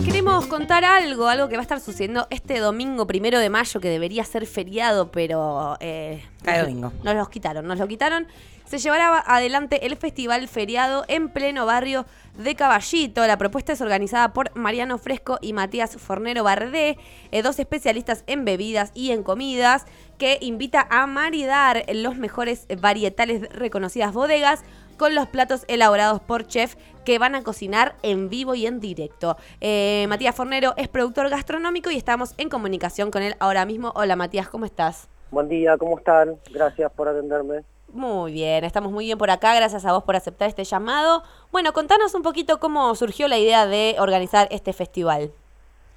les queremos contar algo, algo que va a estar sucediendo este domingo primero de mayo, que debería ser feriado, pero eh, Cae domingo. nos los quitaron, nos lo quitaron. Se llevará adelante el festival feriado en pleno barrio de Caballito. La propuesta es organizada por Mariano Fresco y Matías Fornero Bardé, eh, dos especialistas en bebidas y en comidas, que invita a maridar los mejores varietales de reconocidas bodegas con los platos elaborados por chef que van a cocinar en vivo y en directo. Eh, Matías Fornero es productor gastronómico y estamos en comunicación con él ahora mismo. Hola Matías, ¿cómo estás? Buen día, ¿cómo están? Gracias por atenderme. Muy bien, estamos muy bien por acá, gracias a vos por aceptar este llamado. Bueno, contanos un poquito cómo surgió la idea de organizar este festival.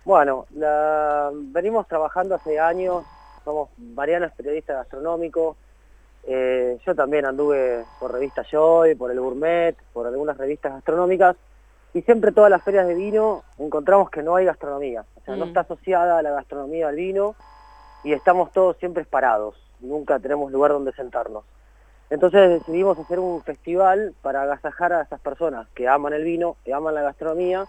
Bueno, la- venimos trabajando hace años, somos Mariano es periodista gastronómico, eh, yo también anduve por revista Joy, por el Gourmet, por algunas revistas gastronómicas, y siempre todas las ferias de vino encontramos que no hay gastronomía, o sea, no Mm. está asociada a la gastronomía al vino, y estamos todos siempre parados, nunca tenemos lugar donde sentarnos. Entonces decidimos hacer un festival para agasajar a esas personas que aman el vino, que aman la gastronomía,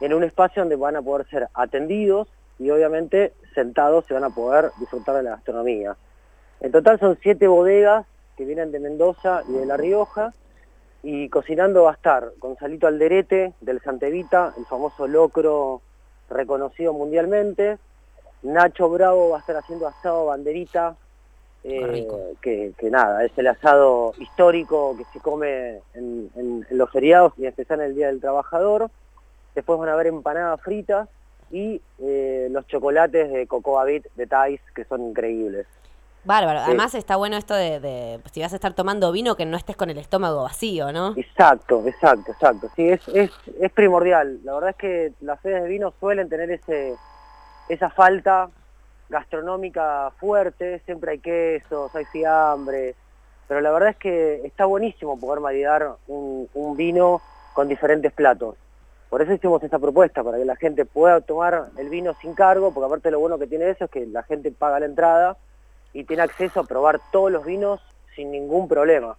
en un espacio donde van a poder ser atendidos y obviamente sentados se van a poder disfrutar de la gastronomía. En total son siete bodegas que vienen de Mendoza y de La Rioja y cocinando va a estar Gonzalito Alderete del Santevita, el famoso locro reconocido mundialmente, Nacho Bravo va a estar haciendo asado banderita, eh, que, que nada, es el asado histórico que se come en, en- en los feriados y especial en el Día del Trabajador. Después van a haber empanadas fritas y eh, los chocolates de Cocoa Beat de Thais, que son increíbles. Bárbaro, además está bueno esto de, de si vas a estar tomando vino que no estés con el estómago vacío, ¿no? Exacto, exacto, exacto. Sí, es, es, es primordial. La verdad es que las ferias de vino suelen tener ese esa falta gastronómica fuerte, siempre hay quesos, hay fiambres, pero la verdad es que está buenísimo poder maridar un, un vino con diferentes platos. Por eso hicimos esta propuesta, para que la gente pueda tomar el vino sin cargo, porque aparte lo bueno que tiene eso es que la gente paga la entrada y tiene acceso a probar todos los vinos sin ningún problema.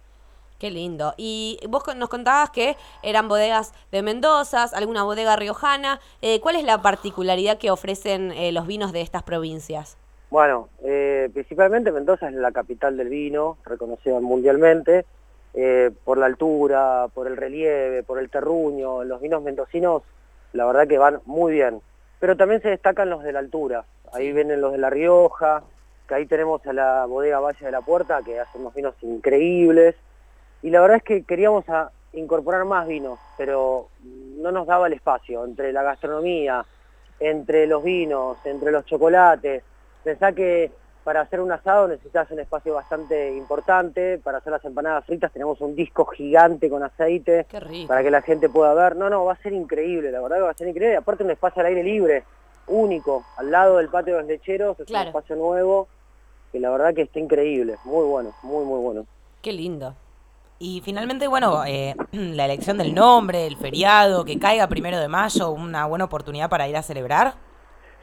Qué lindo. Y vos nos contabas que eran bodegas de Mendoza, alguna bodega riojana. Eh, ¿Cuál es la particularidad que ofrecen eh, los vinos de estas provincias? Bueno, eh, principalmente Mendoza es la capital del vino, reconocida mundialmente, eh, por la altura, por el relieve, por el terruño. Los vinos mendocinos, la verdad que van muy bien. Pero también se destacan los de la altura. Ahí vienen los de La Rioja, que ahí tenemos a la bodega Valle de la Puerta, que hacen unos vinos increíbles. Y la verdad es que queríamos a- incorporar más vinos, pero no nos daba el espacio entre la gastronomía, entre los vinos, entre los chocolates. Pensá que para hacer un asado necesitas un espacio bastante importante, para hacer las empanadas fritas tenemos un disco gigante con aceite para que la gente pueda ver. No, no, va a ser increíble, la verdad que va a ser increíble. Aparte un espacio al aire libre, único, al lado del patio de los lecheros, es Claro. un espacio nuevo, que la verdad que está increíble, muy bueno, muy, muy bueno. Qué lindo. Y finalmente, bueno, eh, la elección del nombre, el feriado, que caiga primero de mayo, una buena oportunidad para ir a celebrar.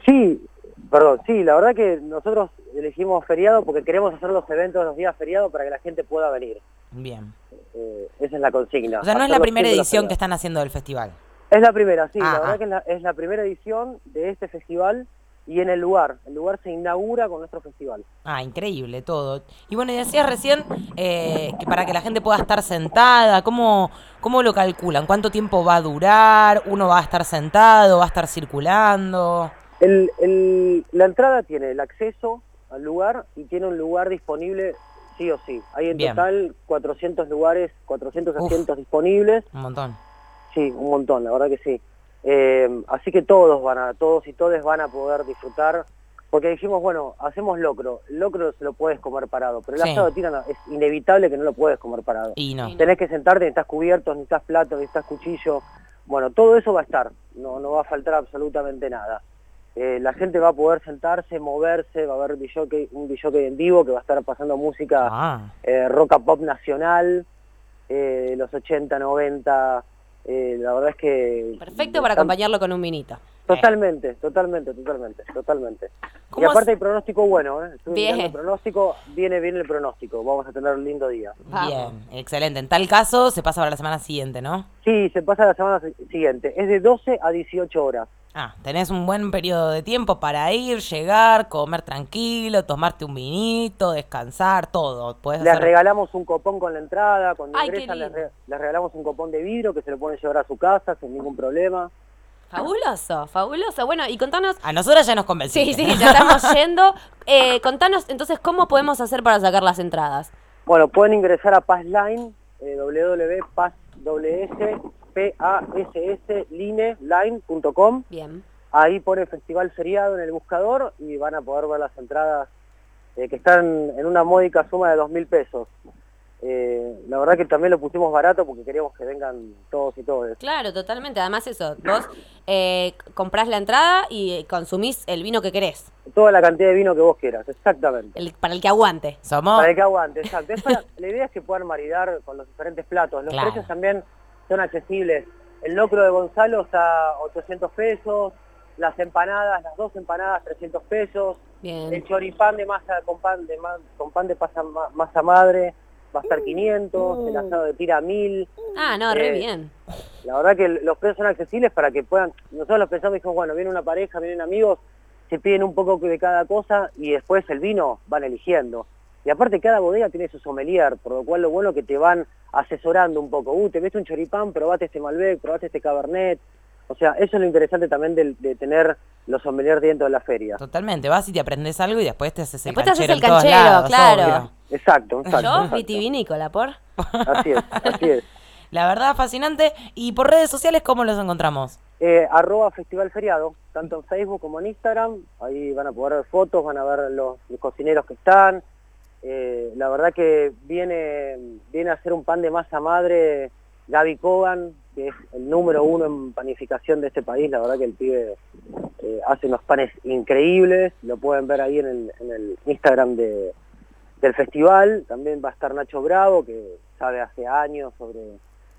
Sí, perdón, sí, la verdad que nosotros elegimos feriado porque queremos hacer los eventos los días feriados para que la gente pueda venir. Bien. Eh, esa es la consigna. O sea, no es la primera edición que están haciendo del festival. Es la primera, sí, Ah, la verdad ah. que es la, es la primera edición de este festival y en el lugar. El lugar se inaugura con nuestro festival. Ah, increíble todo. Y bueno, y decías recién eh, que para que la gente pueda estar sentada, ¿cómo, ¿cómo lo calculan? ¿Cuánto tiempo va a durar? ¿Uno va a estar sentado? ¿Va a estar circulando? El, el- la entrada tiene el acceso al lugar y tiene un lugar disponible sí o sí. Hay en Bien. total 400 lugares, 400 Uf. asientos disponibles. Un montón. Sí, un montón, la verdad que sí. Eh, así que todos van a, todos y todes van a poder disfrutar, porque dijimos, bueno, hacemos locro, locro se lo puedes comer parado, pero el Sí. asado de es inevitable que no lo puedes comer parado. Y no. Tenés que sentarte, necesitas cubiertos, necesitas platos, necesitas cuchillo, bueno, todo eso va a estar, no, no va a faltar absolutamente nada. Eh, la gente va a poder sentarse, moverse, va a haber un DJ en vivo que va a estar pasando música Ah, eh, rock and pop nacional, los 80, 90, eh, la verdad es que... Perfecto para acompañarlo con un vinito. Totalmente, totalmente, totalmente, totalmente. Y ¿Cómo aparte hay pronóstico bueno, ¿eh? Estuve Bien. mirando el pronóstico, viene bien el pronóstico, vamos a tener un lindo día. Bien, excelente. En tal caso, se pasa para la semana siguiente, ¿no? Sí, se pasa la semana si- siguiente, es de 12 a 18 horas. Ah, tenés un buen periodo de tiempo para ir, llegar, comer tranquilo, tomarte un vinito, descansar, todo. Podés Les hacer- regalamos un copón con la entrada, cuando Ay, ingresan les, lindo. re- les regalamos un copón de vidrio que se lo pueden llevar a su casa sin ningún problema. Fabuloso, fabuloso. Bueno, y contanos. A nosotras ya nos convenciste. Sí, sí, ya estamos yendo. Eh, contanos entonces cómo podemos hacer para sacar las entradas. Bueno, pueden ingresar a Passline, eh, www.passline.com. Bien. Ahí pone Festival Feriado en el buscador y van a poder ver las entradas eh, que están en una módica suma de dos mil pesos. Eh, la verdad que también lo pusimos barato porque queríamos que vengan todos y todas. Claro, totalmente. Además, eso, vos eh, comprás la entrada y consumís el vino que querés, Toda la cantidad de vino que vos quieras, exactamente. el- para el que aguante. Somos. Para el que aguante, exacto. Es para- la idea es que puedan maridar con los diferentes platos. Los Claro. precios también son accesibles. El locro de Gonzalo está a 800 pesos, las empanadas, las dos empanadas 300 pesos, el choripán de masa con pan de ma- con pan de pasa- ma- masa madre va a estar 500, el asado de tira 1000. Ah, no, re Eh, bien. La verdad que los precios son accesibles para que puedan, nosotros los pensamos dijimos, bueno, viene una pareja, vienen amigos, se piden un poco de cada cosa y después el vino van eligiendo. Y aparte cada bodega tiene su sommelier, por lo cual lo bueno es que te van asesorando un poco. Uh, te ves un choripán, probate este Malbec, probate este Cabernet. O sea, eso es lo interesante también de, de tener los sommeliers dentro de la feria. Totalmente, vas y te aprendes algo y después te haces el Después te haces canchero el canchero, lados, claro. obvio. Exacto, exacto. Yo, exacto. vitivinícola, por. Así es, así es. La verdad, fascinante. ¿Y por redes sociales cómo los encontramos? Eh, arroba Festival Feriado, tanto en Facebook como en Instagram. Ahí van a poder ver fotos, van a ver los, los cocineros que están. La verdad que viene, viene a hacer un pan de masa madre Gaby Kogan, que es el número uno en panificación de este país. La verdad que el pibe eh, hace unos panes increíbles. Lo pueden ver ahí en el, en el Instagram de, del festival. También va a estar Nacho Bravo, que sabe hace años sobre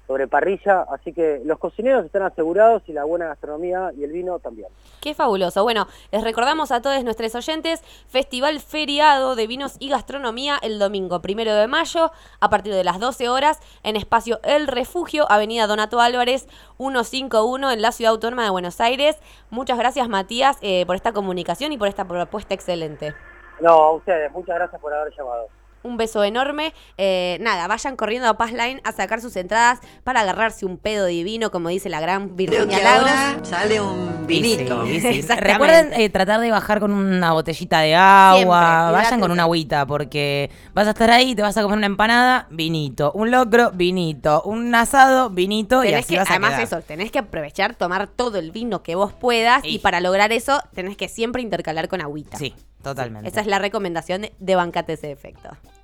sobre parrilla, así que los cocineros están asegurados y la buena gastronomía y el vino también. Qué fabuloso. Bueno, les recordamos a todos nuestros oyentes, Festival Feriado de Vinos y Gastronomía el domingo primero de mayo a partir de las 12 horas en espacio El Refugio, Avenida Donato Álvarez 151 en la Ciudad Autónoma de Buenos Aires. Muchas gracias Matías eh, por esta comunicación y por esta propuesta excelente. No, a ustedes, muchas gracias por haber llamado. Un beso enorme. Eh, nada, vayan corriendo a Passline a sacar sus entradas para agarrarse un pedo divino, como dice la gran Creo Virginia que Lagos. ahora sale un vinito. Sí, sí. Exactamente. Recuerden eh, tratar de bajar con una botellita de agua, Siempre, vayan con una agüita, porque vas a estar ahí, te vas a comer una empanada, vinito, un locro, vinito, un asado, vinito, y Tenés así que, vas a además quedar. eso, tenés que aprovechar, tomar todo el vino que vos puedas y Y- para lograr eso tenés que siempre intercalar con agüita. Sí, totalmente. Esa es la recomendación de, de Bancate ese efecto.